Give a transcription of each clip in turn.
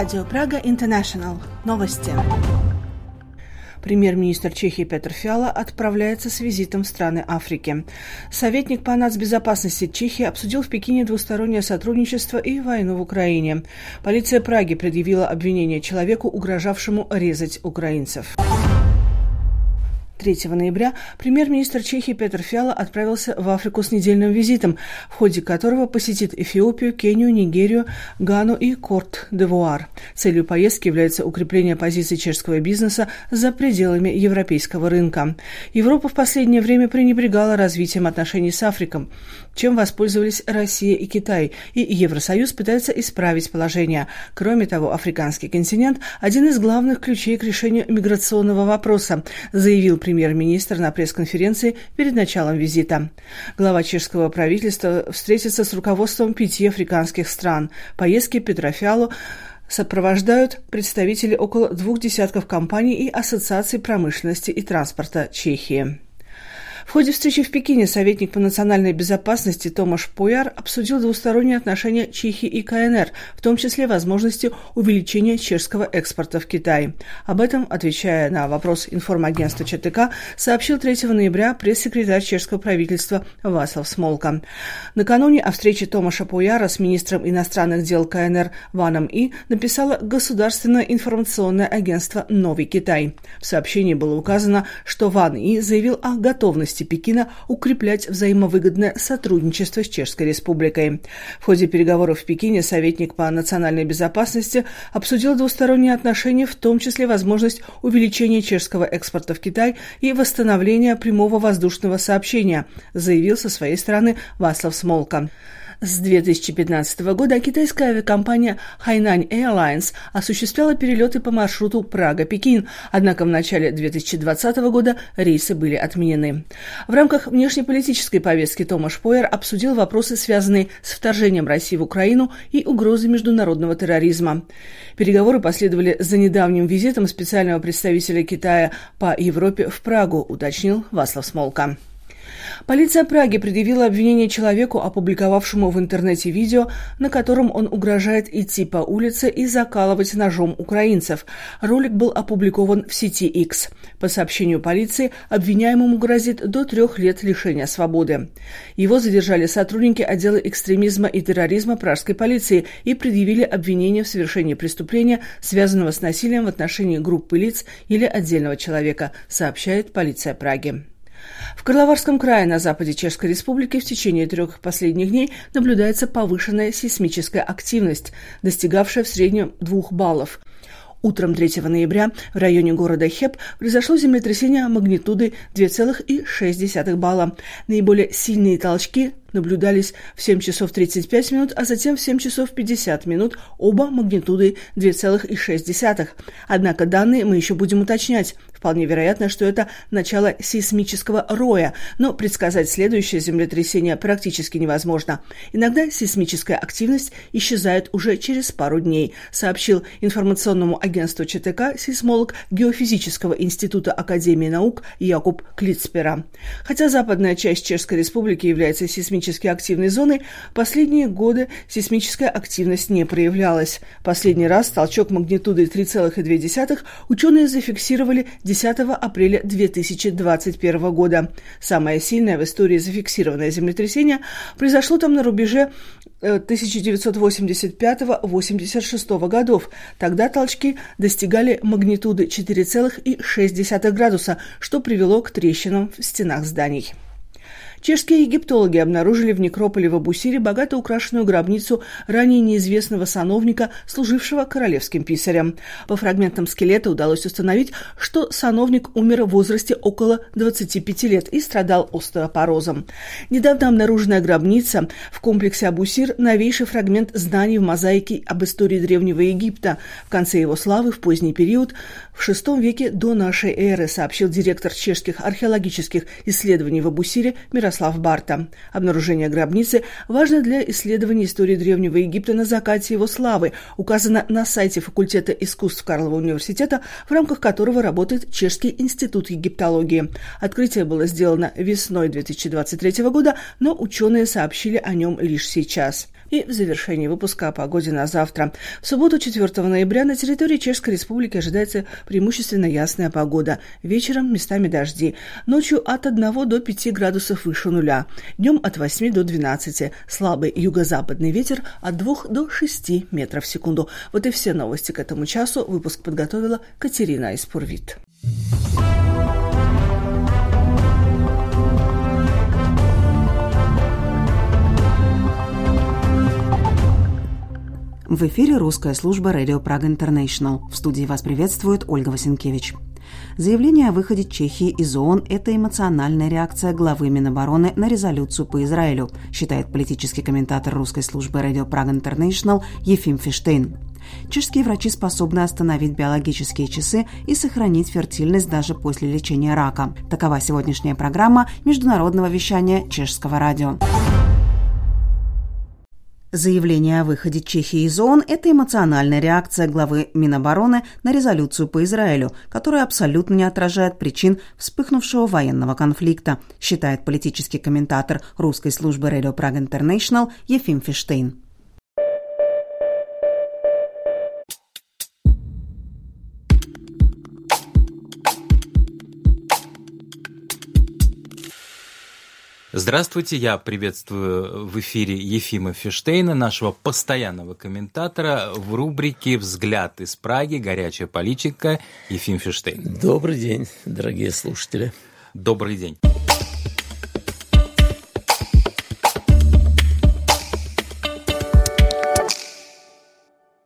Радио Прага Интернешнл. Новости. Премьер-министр Чехии Петр Фиала отправляется с визитом в страны Африки. Советник по нацбезопасности Чехии обсудил в Пекине двустороннее сотрудничество и войну в Украине. Полиция Праги предъявила обвинение человеку, угрожавшему резать украинцев. 3 ноября премьер-министр Чехии Петр Фиала отправился в Африку с недельным визитом, в ходе которого посетит Эфиопию, Кению, Нигерию, Гану и Корт-де-Вуар. Целью поездки является укрепление позиций чешского бизнеса за пределами европейского рынка. Европа в последнее время пренебрегала развитием отношений с Африкой, чем воспользовались Россия и Китай, и Евросоюз пытается исправить положение. Кроме того, африканский континент – один из главных ключей к решению миграционного вопроса, заявил премьер премьер-министр на пресс-конференции перед началом визита. Глава чешского правительства встретится с руководством пяти африканских стран. Поездки Петра Фиалу сопровождают представители около двух десятков компаний и ассоциаций промышленности и транспорта Чехии. В ходе встречи в Пекине советник по национальной безопасности Томаш Пояр обсудил двусторонние отношения Чехии и КНР, в том числе возможности увеличения чешского экспорта в Китай. Об этом, отвечая на вопрос информагентства ЧТК, сообщил 3 ноября пресс-секретарь чешского правительства Васлав Смолка. Накануне о встрече Томаша Пояра с министром иностранных дел КНР Ваном И написало государственное информационное агентство «Новый Китай». В сообщении было указано, что Ван И заявил о готовности власти Пекина укреплять взаимовыгодное сотрудничество с Чешской Республикой. В ходе переговоров в Пекине советник по национальной безопасности обсудил двусторонние отношения, в том числе возможность увеличения чешского экспорта в Китай и восстановления прямого воздушного сообщения, заявил со своей стороны Васлав Смолка. С 2015 года китайская авиакомпания Hainan Airlines осуществляла перелеты по маршруту Прага-Пекин, однако в начале 2020 года рейсы были отменены. В рамках внешнеполитической повестки Томаш Пойер обсудил вопросы, связанные с вторжением России в Украину и угрозой международного терроризма. Переговоры последовали за недавним визитом специального представителя Китая по Европе в Прагу, уточнил Васлав Смолка. Полиция Праги предъявила обвинение человеку, опубликовавшему в интернете видео, на котором он угрожает идти по улице и закалывать ножом украинцев. Ролик был опубликован в сети X. По сообщению полиции, обвиняемому грозит до трех лет лишения свободы. Его задержали сотрудники отдела экстремизма и терроризма пражской полиции и предъявили обвинение в совершении преступления, связанного с насилием в отношении группы лиц или отдельного человека, сообщает полиция Праги. В Карловарском крае на западе Чешской Республики в течение трех последних дней наблюдается повышенная сейсмическая активность, достигавшая в среднем двух баллов. Утром 3 ноября в районе города Хеп произошло землетрясение магнитуды 2,6 балла. Наиболее сильные толчки наблюдались в 7 часов 35 минут, а затем в 7 часов 50 минут, оба магнитуды 2,6. Однако данные мы еще будем уточнять. Вполне вероятно, что это начало сейсмического роя, но предсказать следующее землетрясение практически невозможно. Иногда сейсмическая активность исчезает уже через пару дней, сообщил информационному агентству ЧТК сейсмолог Геофизического института Академии наук Якуб Клицпера. Хотя западная часть Чешской Республики является сейсмически активной зоной, последние годы сейсмическая активность не проявлялась. Последний раз толчок магнитуды 3,2 ученые зафиксировали 10 апреля 2021 года. Самое сильное в истории зафиксированное землетрясение произошло там на рубеже 1985-86 э, годов. Тогда толчки достигали магнитуды 4,6 градуса, что привело к трещинам в стенах зданий. Чешские египтологи обнаружили в некрополе в Абусире богато украшенную гробницу ранее неизвестного сановника, служившего королевским писарем. По фрагментам скелета удалось установить, что сановник умер в возрасте около 25 лет и страдал остеопорозом. Недавно обнаруженная гробница в комплексе Абусир – новейший фрагмент зданий в мозаике об истории Древнего Египта. В конце его славы в поздний период, в VI веке до нашей эры, сообщил директор чешских археологических исследований в Абусире Мирослав Ярослав Барта. Обнаружение гробницы важно для исследования истории Древнего Египта на закате его славы, указано на сайте факультета искусств Карлова университета, в рамках которого работает Чешский институт египтологии. Открытие было сделано весной 2023 года, но ученые сообщили о нем лишь сейчас. И в завершении выпуска о погоде на завтра. В субботу 4 ноября на территории Чешской Республики ожидается преимущественно ясная погода. Вечером местами дожди. Ночью от 1 до 5 градусов выше нуля. Днем от 8 до 12. Слабый юго-западный ветер от 2 до 6 метров в секунду. Вот и все новости к этому часу. Выпуск подготовила Катерина Испурвит. В эфире русская служба Radio Prague International. В студии вас приветствует Ольга Васенкевич. Заявление о выходе Чехии из ООН – это эмоциональная реакция главы Минобороны на резолюцию по Израилю, считает политический комментатор русской службы Radio Prague International Ефим Фиштейн. Чешские врачи способны остановить биологические часы и сохранить фертильность даже после лечения рака. Такова сегодняшняя программа международного вещания Чешского радио. Заявление о выходе Чехии из ООН – это эмоциональная реакция главы Минобороны на резолюцию по Израилю, которая абсолютно не отражает причин вспыхнувшего военного конфликта, считает политический комментатор русской службы Radio Prague International Ефим Фиштейн. Здравствуйте, я приветствую в эфире Ефима Фиштейна, нашего постоянного комментатора в рубрике «Взгляд из Праги. Горячая политика». Ефим Фиштейн. Добрый день, дорогие слушатели. Добрый день.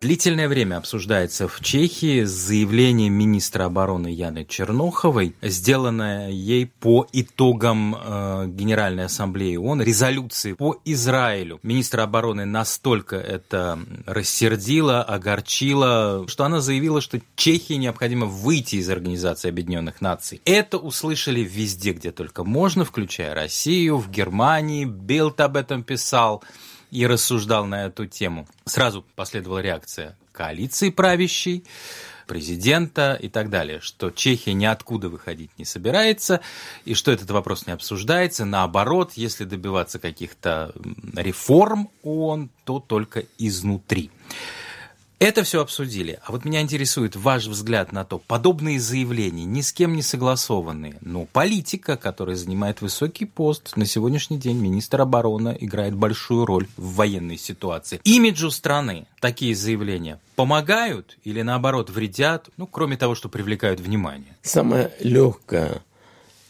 Длительное время обсуждается в Чехии заявление министра обороны Яны Черноховой, сделанное ей по итогам э, Генеральной Ассамблеи ООН, резолюции по Израилю. Министр обороны настолько это рассердило, огорчило, что она заявила, что Чехии необходимо выйти из Организации Объединенных Наций. Это услышали везде, где только можно, включая Россию, в Германии, Билд об этом писал и рассуждал на эту тему. Сразу последовала реакция коалиции правящей, президента и так далее, что Чехия ниоткуда выходить не собирается, и что этот вопрос не обсуждается. Наоборот, если добиваться каких-то реформ ООН, то только изнутри. Это все обсудили. А вот меня интересует ваш взгляд на то, подобные заявления, ни с кем не согласованные, но политика, которая занимает высокий пост, на сегодняшний день министр обороны играет большую роль в военной ситуации. Имиджу страны такие заявления помогают или наоборот вредят, ну, кроме того, что привлекают внимание? Самое легкое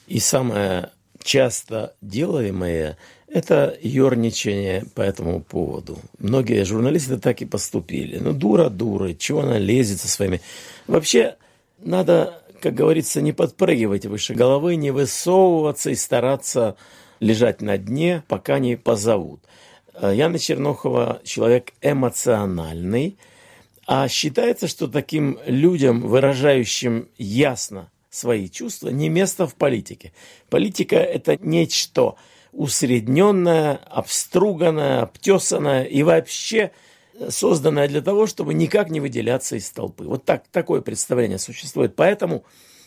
и самое часто делаемое это ерничание по этому поводу. Многие журналисты так и поступили. Ну, дура дура, чего она лезет со своими... Вообще, надо, как говорится, не подпрыгивать выше головы, не высовываться и стараться лежать на дне, пока не позовут. Э, Яна Чернохова человек эмоциональный, а считается, что таким людям, выражающим ясно свои чувства, не место в политике. Политика – это нечто – усредненная, обструганная, обтесанная и вообще созданная для того, чтобы никак не выделяться из толпы. Вот так, такое представление существует. Поэтому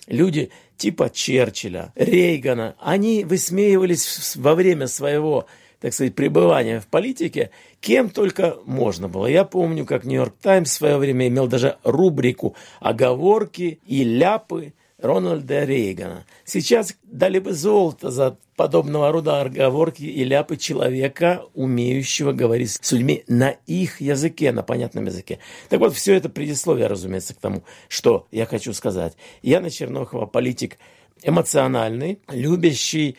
люди типа Черчилля, Рейгана, они высмеивались во время своего так сказать, пребывания в политике, кем только можно было. Я помню, как Нью-Йорк Таймс в свое время имел даже рубрику «Оговорки и ляпы Рональда Рейгана. Сейчас дали бы золото за подобного рода оговорки и ляпы человека, умеющего говорить с людьми на их языке, на понятном языке. Так вот, все это предисловие, разумеется, к тому, что я хочу сказать. Яна Чернохова политик эмоциональный, любящий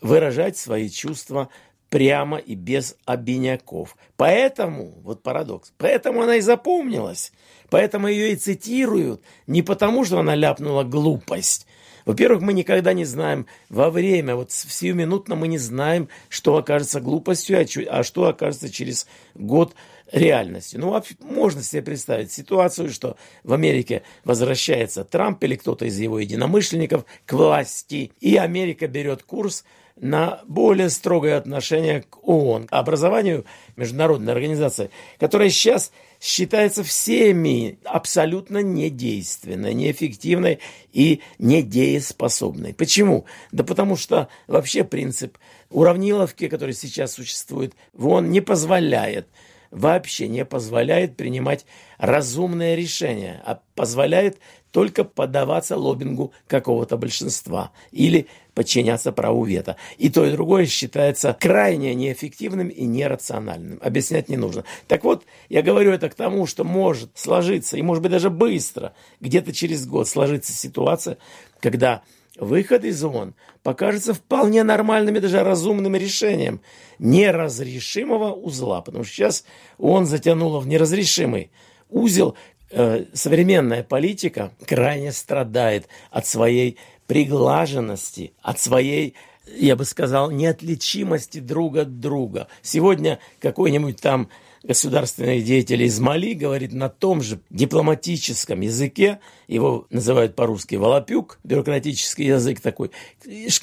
выражать свои чувства прямо и без обиняков. Поэтому, вот парадокс, поэтому она и запомнилась. Поэтому ее и цитируют не потому, что она ляпнула глупость. Во-первых, мы никогда не знаем во время, вот сиюминутно мы не знаем, что окажется глупостью, а, а что окажется через год реальностью. Ну, можно себе представить ситуацию, что в Америке возвращается Трамп или кто-то из его единомышленников к власти, и Америка берет курс на более строгое отношение к ООН, образованию международной организации, которая сейчас считается всеми абсолютно недейственной, неэффективной и недееспособной. Почему? Да потому что вообще принцип уравниловки, которые сейчас существуют, он не позволяет вообще не позволяет принимать разумные решения, а позволяет только поддаваться лоббингу какого-то большинства или подчиняться праву вето. И то, и другое считается крайне неэффективным и нерациональным. Объяснять не нужно. Так вот, я говорю это к тому, что может сложиться, и может быть даже быстро, где-то через год сложится ситуация, когда выход из ООН покажется вполне нормальным и даже разумным решением неразрешимого узла. Потому что сейчас ООН затянуло в неразрешимый узел. Э, современная политика крайне страдает от своей приглаженности, от своей я бы сказал, неотличимости друг от друга. Сегодня какой-нибудь там государственный деятель из Мали говорит на том же дипломатическом языке, его называют по-русски «волопюк», бюрократический язык такой,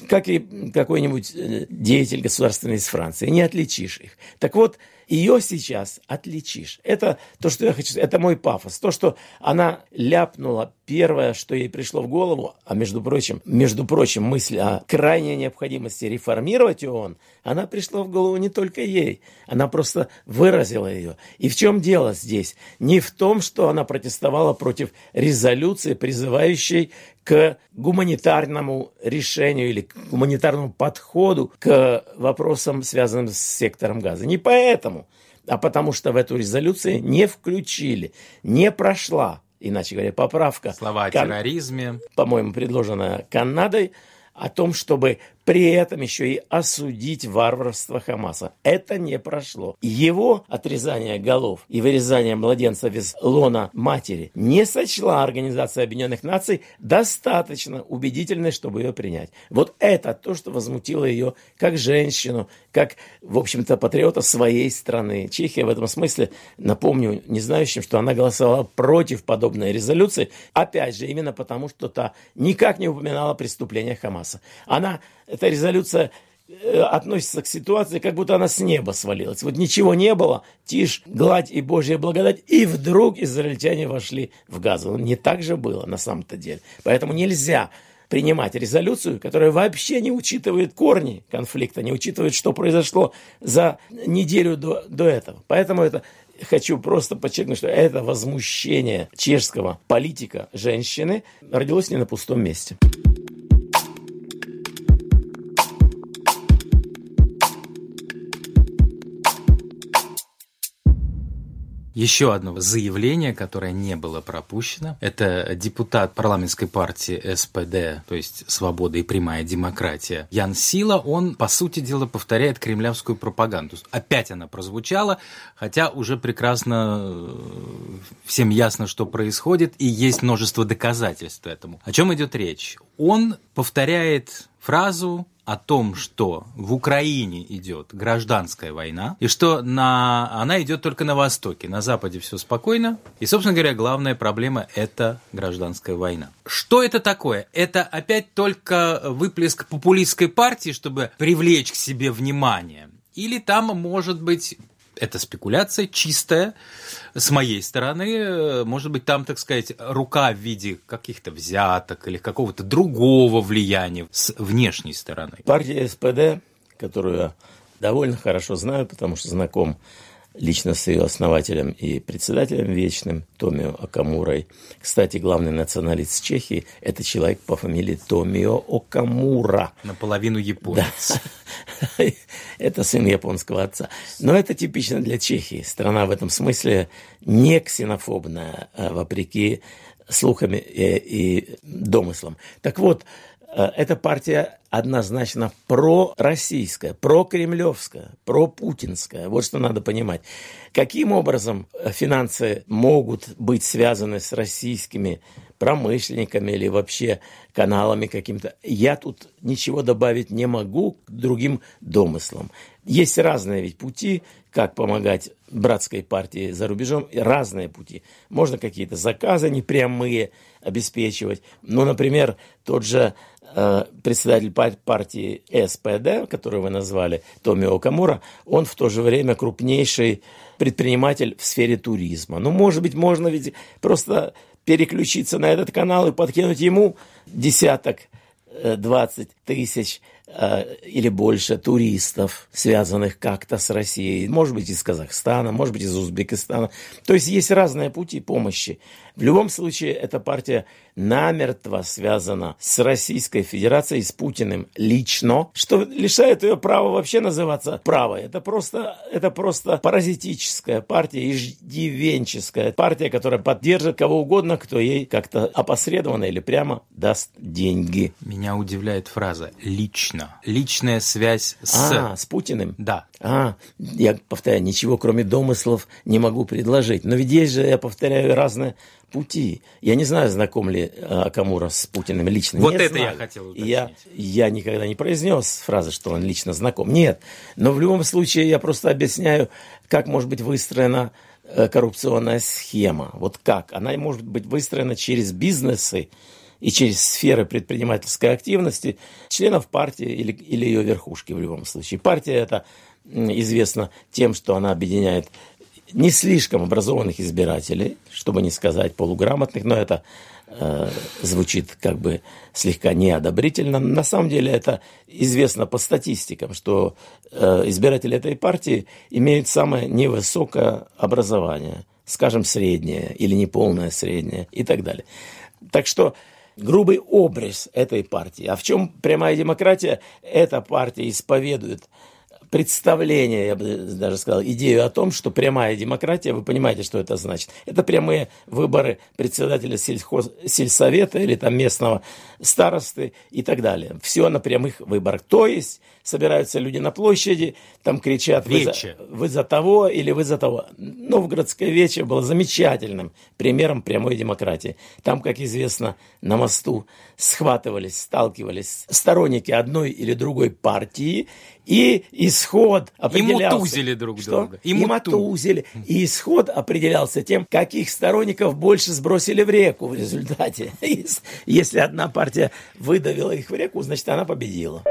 как и какой-нибудь э, деятель государственный из Франции. Не отличишь их. Так вот, ее сейчас отличишь. Это то, что я хочу. Это мой пафос. То, что она ляпнула первое, что ей пришло в голову, а между прочим, между прочим, мысль о крайней необходимости реформировать ООН, она пришла в голову не только ей. Она просто выразила ее. И в чем дело здесь? Не в том, что она протестовала против резолюции, призывающей к гуманитарному решению или к гуманитарному подходу к вопросам, связанным с сектором газа. Не поэтому, а потому что в эту резолюцию не включили, не прошла, иначе говоря, поправка. Слова о терроризме. По-моему, предложенная Канадой о том, чтобы при этом еще и осудить варварство Хамаса. Это не прошло. Его отрезание голов и вырезание младенцев из лона матери не сочла Организация Объединенных Наций достаточно убедительной, чтобы ее принять. Вот это то, что возмутило ее как женщину, как, в общем-то, патриота своей страны. Чехия в этом смысле, напомню не знающим, что она голосовала против подобной резолюции, опять же, именно потому, что та никак не упоминала преступления Хамаса. Она эта резолюция э, относится к ситуации, как будто она с неба свалилась. Вот ничего не было, тишь, гладь и Божья благодать, и вдруг израильтяне вошли в Газу. Ну, не так же было на самом-то деле. Поэтому нельзя принимать резолюцию, которая вообще не учитывает корни конфликта, не учитывает, что произошло за неделю до, до этого. Поэтому это хочу просто подчеркнуть, что это возмущение чешского политика женщины родилось не на пустом месте. Еще одно заявление, которое не было пропущено, это депутат парламентской партии СПД, то есть «Свобода и прямая демократия», Ян Сила, он, по сути дела, повторяет кремлевскую пропаганду. Опять она прозвучала, хотя уже прекрасно э, всем ясно, что происходит, и есть множество доказательств этому. О чем идет речь? Он повторяет фразу о том, что в Украине идет гражданская война, и что на... она идет только на Востоке, на Западе все спокойно, и, собственно говоря, главная проблема – это гражданская война. Что это такое? Это опять только выплеск популистской партии, чтобы привлечь к себе внимание? Или там может быть это спекуляция чистая с моей стороны. Может быть, там, так сказать, рука в виде каких-то взяток или какого-то другого влияния с внешней стороны. Партия СПД, которую я довольно хорошо знаю, потому что знаком лично с ее основателем и председателем вечным Томио Акамурой. Кстати, главный националист Чехии – это человек по фамилии Томио Окамура. Наполовину японец. Да. Это сын японского отца. Но это типично для Чехии. Страна в этом смысле не ксенофобная, а вопреки слухами и, и домыслам. Так вот, Э, эта партия однозначно пророссийская, прокремлевская, пропутинская. Вот что надо понимать. Каким образом финансы могут быть связаны с российскими промышленниками или вообще каналами каким-то. Я тут ничего добавить не могу к другим домыслам. Есть разные ведь пути, как помогать братской партии за рубежом, разные пути. Можно какие-то заказы непрямые обеспечивать. Ну, например, тот же э, председатель партии СПД, которую вы назвали, Томми Окамура, он в то же время крупнейший предприниматель в сфере туризма. Ну, может быть, можно ведь просто переключиться на этот канал и подкинуть ему десяток, э, двадцать тысяч э, или больше туристов, связанных как-то с Россией, может быть, из Казахстана, может быть, из Узбекистана. То есть есть разные пути помощи. В любом случае, эта партия намертво связана с Российской Федерацией, с Путиным лично, что лишает ее права вообще называться правой. Это просто, это просто паразитическая партия, иждивенческая партия, которая поддержит кого угодно, кто ей как-то опосредованно или прямо даст деньги. Меня удивляет фраза «лично». Личная связь с... А, с Путиным? Да. А, я повторяю, ничего кроме домыслов не могу предложить. Но ведь есть же, я повторяю, разные пути. Я не знаю, знаком ли Акамура с Путиным лично. Вот не это знаю. я хотел уточнить. Я, я никогда не произнес фразы, что он лично знаком. Нет. Но в любом случае я просто объясняю, как может быть выстроена э, коррупционная схема. Вот как? Она может быть выстроена через бизнесы и через сферы предпринимательской активности членов партии или, или ее верхушки в любом случае. Партия это известна тем, что она объединяет не слишком образованных избирателей, чтобы не сказать полуграмотных, но это э, звучит как бы слегка неодобрительно. На самом деле это известно по статистикам, что э, избиратели этой партии имеют самое невысокое образование, скажем, среднее или неполное среднее и так далее. Так что грубый образ этой партии. А в чем прямая демократия? Эта партия исповедует представление, я бы даже сказал, идею о том, что прямая демократия, вы понимаете, что это значит. Это прямые выборы председателя сельхоз, сельсовета или там местного старосты и так далее. Все на прямых выборах. То есть собираются люди на площади, там кричат вы за, вы за того или вы за того. Новгородское вече было замечательным примером прямой демократии. Там, как известно, на мосту схватывались, сталкивались сторонники одной или другой партии, и исход определялся... И мутузили друг что? друга. И, и мутузили. И исход определялся тем, каких сторонников больше сбросили в реку в результате. Если одна партия выдавила их в реку, значит, она победила.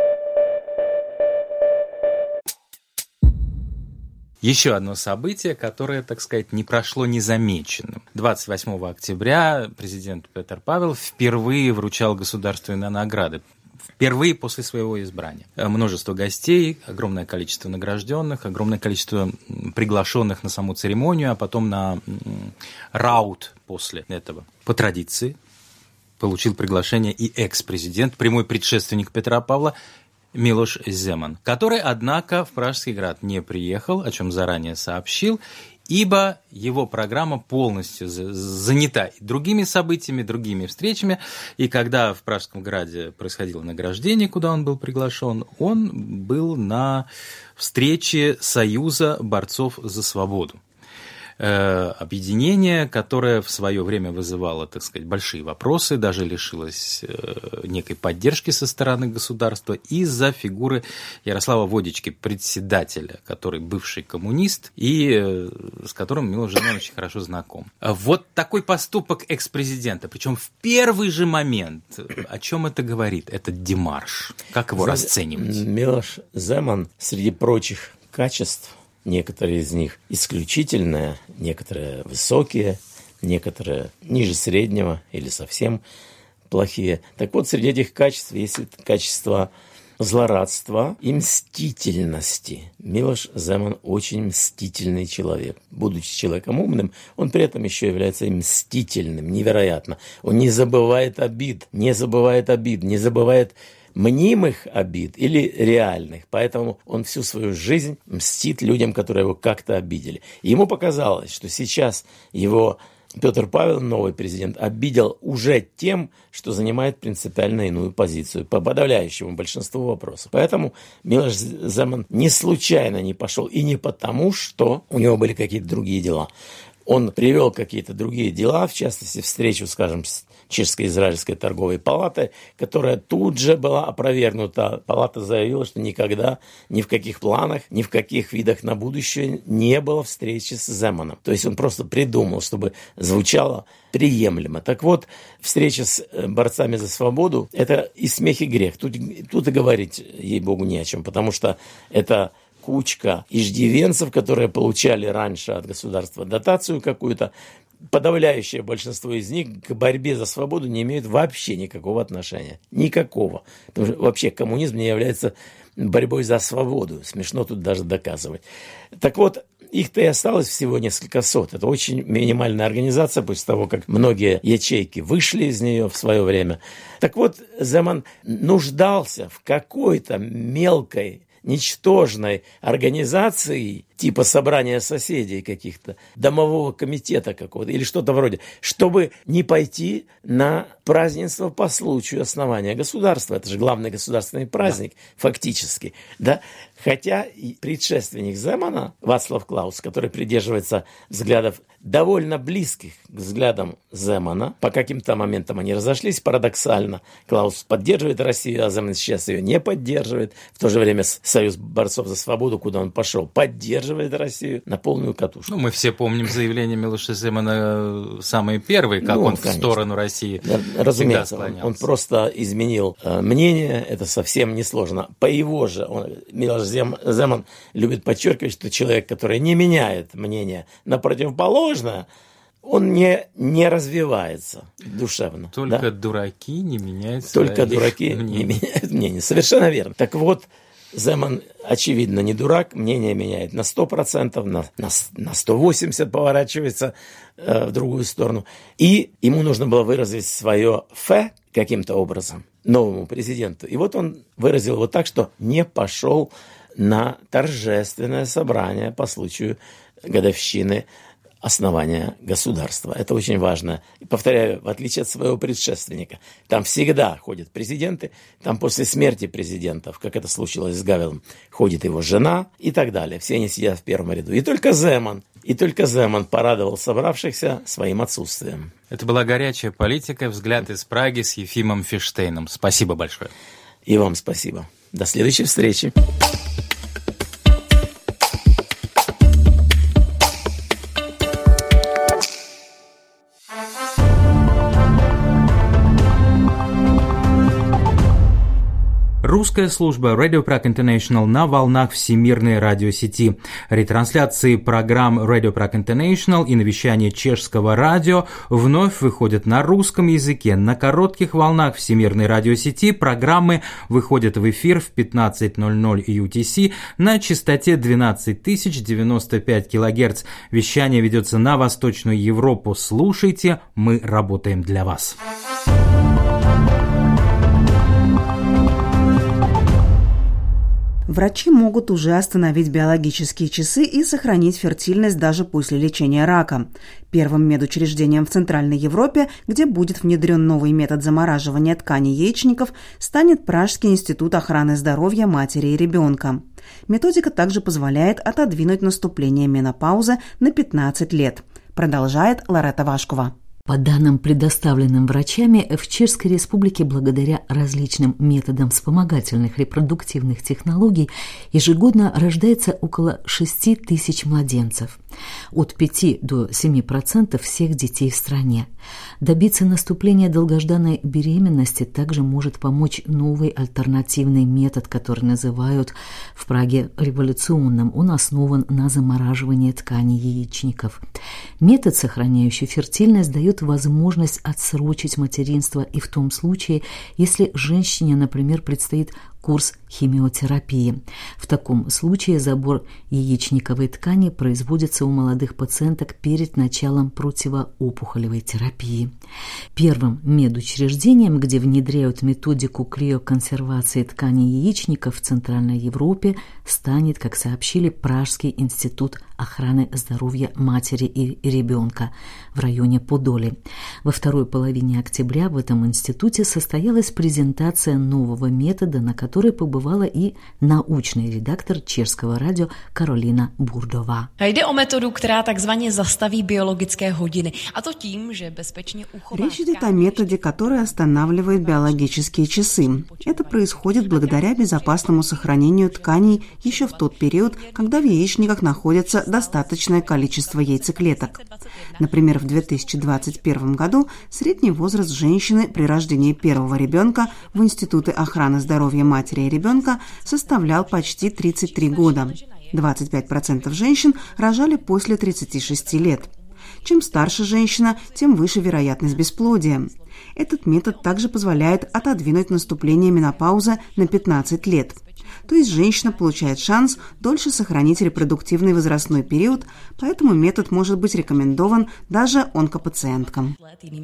Еще одно событие, которое, так сказать, не прошло незамеченным. 28 октября президент Петр Павел впервые вручал государственные награды впервые после своего избрания. Э, множество гостей, огромное количество награжденных, огромное количество приглашенных на саму церемонию, а потом на раут после этого. По традиции получил приглашение и экс-президент, прямой предшественник Петра Павла Милош Земан, который, однако, в Пражский град не приехал, о чем заранее сообщил, ибо его программа полностью занята другими событиями, другими встречами. И когда в Пражском граде происходило награждение, куда он был приглашен, он был на встрече Союза борцов за свободу. Э, объединение, которое в свое время вызывало, так сказать, большие вопросы, даже лишилось э, некой поддержки со стороны государства из-за фигуры Ярослава Водички, председателя, который бывший коммунист и э, с которым Милош Земан очень хорошо знаком. Вот такой поступок экс-президента, причем в первый же момент, о чем это говорит, этот демарш, как его расценивать? Милош Земан, среди прочих качеств, Некоторые из них исключительные, некоторые высокие, некоторые ниже среднего или совсем плохие. Так вот, среди этих качеств есть качество злорадства и мстительности. Милош Земан очень мстительный человек. Будучи человеком умным, он при этом еще является мстительным, невероятно. Он не забывает обид, не забывает обид, не забывает мнимых обид или реальных. Поэтому он всю свою жизнь мстит людям, которые его как-то обидели. ему показалось, что сейчас его Петр Павел, новый президент, обидел уже тем, что занимает принципиально иную позицию по подавляющему большинству вопросов. Поэтому Милош Земан не случайно не пошел и не потому, что у него были какие-то другие дела. Он привел какие-то другие дела, в частности, встречу, скажем, с Чешско-Израильской торговой палаты, которая тут же была опровергнута. Палата заявила, что никогда, ни в каких планах, ни в каких видах на будущее не было встречи с Земаном. То есть он просто придумал, чтобы звучало приемлемо. Так вот, встреча с э, борцами за свободу – это и смех, и грех. Тут, тут и говорить, ей-богу, не о чем, потому что это кучка иждивенцев, которые получали раньше от государства дотацию какую-то, подавляющее большинство из них к борьбе за свободу не имеют вообще никакого отношения. Никакого. Потому что вообще коммунизм не является борьбой за свободу. Смешно тут даже доказывать. Так вот, их-то и осталось всего несколько сот. Это очень минимальная организация после того, как многие ячейки вышли из нее в свое время. Так вот, Земан нуждался в какой-то мелкой ничтожной организации, типа собрания соседей каких-то, домового комитета какого-то или что-то вроде, чтобы не пойти на празднество по случаю основания государства. Это же главный государственный праздник, да. фактически. Да? Хотя предшественник Земана, Вацлав Клаус, который придерживается взглядов довольно близких к взглядам Земана, по каким-то моментам они разошлись парадоксально. Клаус поддерживает Россию, а Земан сейчас ее не поддерживает. В то же время Союз борцов за свободу, куда он пошел, поддерживает Россию на полную катушку. Ну, мы все помним заявление Милоша Земана самые первые, как ну, он конечно. в сторону России Разумеется, он, он просто изменил э, мнение, это совсем несложно. По его же, он, Милош Зем, Земан любит подчеркивать, что человек, который не меняет мнение на противоположное, он не, не развивается душевно. Только да? дураки не меняют Только дураки мнение. не меняют мнение. Совершенно верно. Так вот, Земан, очевидно, не дурак, мнение меняет на 100%, на, на, на 180% поворачивается э, в другую сторону. И ему нужно было выразить свое «фе» каким-то образом новому президенту. И вот он выразил его так, что не пошел на торжественное собрание по случаю годовщины основания государства. Это очень важно. И повторяю, в отличие от своего предшественника, там всегда ходят президенты, там после смерти президентов, как это случилось с Гавелом, ходит его жена и так далее. Все они сидят в первом ряду. И только Земан, и только Земан порадовал собравшихся своим отсутствием. Это была горячая политика, взгляд из Праги с Ефимом Фиштейном. Спасибо большое. И вам спасибо. До следующей встречи. Русская служба Radio Prague International на волнах всемирной радиосети. Ретрансляции программ Radio Prague International и навещание чешского радио вновь выходят на русском языке. На коротких волнах всемирной радиосети программы выходят в эфир в 15.00 UTC на частоте 12095 кГц. Вещание ведется на Восточную Европу. Слушайте, мы работаем для вас. Врачи могут уже остановить биологические часы и сохранить фертильность даже после лечения рака. Первым медучреждением в Центральной Европе, где будет внедрен новый метод замораживания тканей яичников, станет Пражский институт охраны здоровья матери и ребенка. Методика также позволяет отодвинуть наступление менопаузы на 15 лет. Продолжает Ларета Вашкова. По данным, предоставленным врачами, в Чешской Республике благодаря различным методам вспомогательных репродуктивных технологий ежегодно рождается около 6 тысяч младенцев от 5 до 7% всех детей в стране. Добиться наступления долгожданной беременности также может помочь новый альтернативный метод, который называют в Праге революционным. Он основан на замораживании тканей яичников. Метод, сохраняющий фертильность, дает возможность отсрочить материнство и в том случае, если женщине, например, предстоит курс химиотерапии. В таком случае забор яичниковой ткани производится у молодых пациенток перед началом противоопухолевой терапии. Первым медучреждением, где внедряют методику криоконсервации тканей яичников в Центральной Европе, станет, как сообщили, Пражский институт охраны здоровья матери и ребенка в районе Подоли. Во второй половине октября в этом институте состоялась презентация нового метода, на который которой побывала и научный редактор чешского радио Каролина Бурдова. Jde o metodu, která takzvaně zastaví biologické hodiny. A to tím, že bezpečně uchová... Речь идет о методе, который останавливает биологические часы. Это происходит благодаря безопасному сохранению тканей еще в тот период, когда в яичниках находится достаточное количество яйцеклеток. Например, в 2021 году средний возраст женщины при рождении первого ребенка в Институте охраны здоровья матери матери и ребенка составлял почти 33 года. 25% женщин рожали после 36 лет. Чем старше женщина, тем выше вероятность бесплодия. Этот метод также позволяет отодвинуть наступление менопаузы на 15 лет. То есть женщина получает шанс дольше сохранить репродуктивный возрастной период, поэтому метод может быть рекомендован даже онкопациенткам.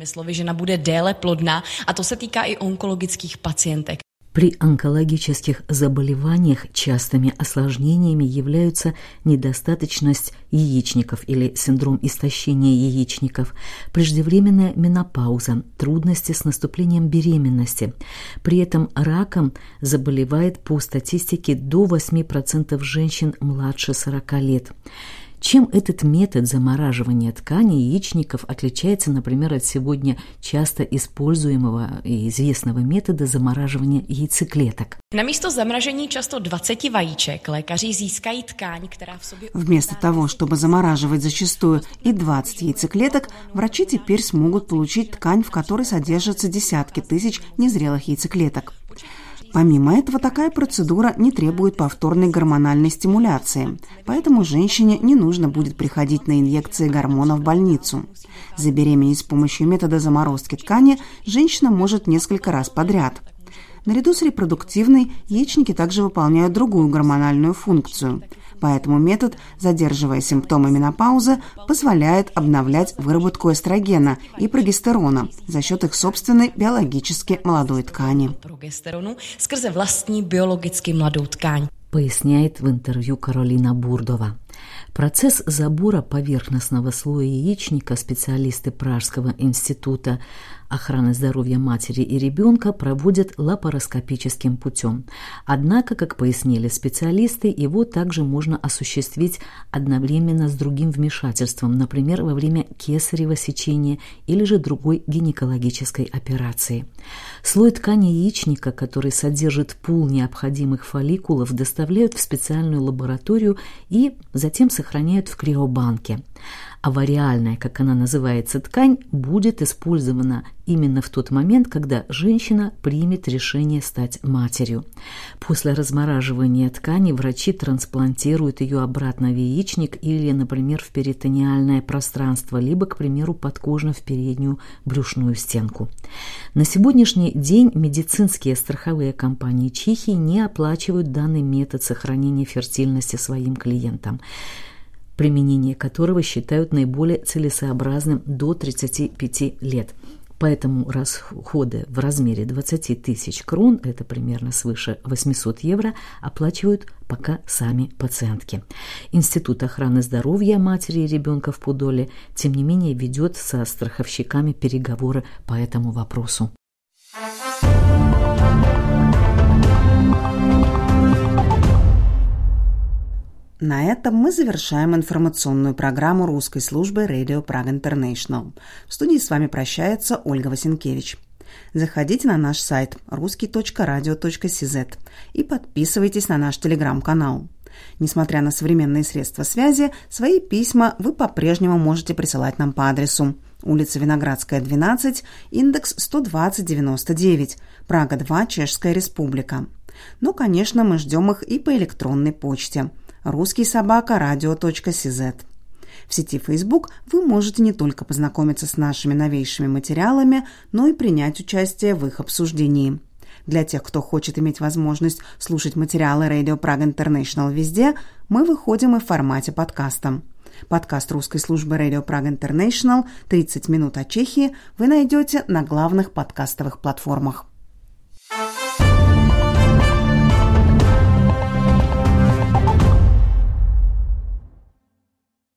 Slovy, žena bude déle plodná a to se týká i onkologických pacientek. При онкологических заболеваниях частыми осложнениями являются недостаточность яичников или синдром истощения яичников, преждевременная менопауза, трудности с наступлением беременности. При этом раком заболевает по статистике до 8% женщин младше 40 лет. Чем этот метод замораживания тканей яичников отличается, например, от сегодня часто используемого и известного метода замораживания яйцеклеток? Na místo zamražení často 20 vajíček lékaři získají tkáň, která v sobě... Вместо того, чтобы замораживать зачастую и 20 яйцеклеток, врачи теперь смогут получить ткань, в которой содержатся десятки тысяч незрелых яйцеклеток. Помимо этого, такая процедура не требует повторной гормональной стимуляции, поэтому женщине не нужно будет приходить на инъекции гормона в больницу. Забеременеть с помощью метода заморозки ткани женщина может несколько раз подряд. Наряду с репродуктивной яичники также выполняют другую гормональную функцию – Поэтому метод, задерживая симптомы менопаузы, позволяет обновлять выработку эстрогена и прогестерона за счет их собственной биологически молодой ткани. Поясняет в интервью Каролина Бурдова. Процесс забора поверхностного слоя яичника специалисты Пражского института охраны здоровья матери и ребенка проводят лапароскопическим путем. Однако, как пояснили специалисты, его также можно осуществить одновременно с другим вмешательством, например, во время кесарево сечения или же другой гинекологической операции. Слой ткани яичника, который содержит пул необходимых фолликулов, доставляют в специальную лабораторию и затем сохраняют в криобанке авариальная, как она называется, ткань будет использована именно в тот момент, когда женщина примет решение стать матерью. После размораживания ткани врачи трансплантируют ее обратно в яичник или, например, в перитониальное пространство, либо, к примеру, подкожно в переднюю брюшную стенку. На сегодняшний день медицинские страховые компании Чехии не оплачивают данный метод сохранения фертильности своим клиентам применение которого считают наиболее целесообразным до 35 лет. Поэтому расходы в размере 20 тысяч крон, это примерно свыше 800 евро, оплачивают пока сами пациентки. Институт охраны здоровья матери и ребенка в Пудоле, тем не менее, ведет со страховщиками переговоры по этому вопросу. На этом мы завершаем информационную программу русской службы Radio Prague International. В студии с вами прощается Ольга Васенкевич. Заходите на наш сайт ruski.radio.cz и подписывайтесь на наш телеграм-канал. Несмотря на современные средства связи, свои письма вы по-прежнему можете присылать нам по адресу улица Виноградская, 12, индекс 12099, Прага 2, Чешская Республика. Ну, конечно, мы ждем их и по электронной почте – русский собака радио.сз. В сети Facebook вы можете не только познакомиться с нашими новейшими материалами, но и принять участие в их обсуждении. Для тех, кто хочет иметь возможность слушать материалы Radio Prague International везде, мы выходим и в формате подкаста. Подкаст русской службы Radio Prague International «30 минут о Чехии» вы найдете на главных подкастовых платформах.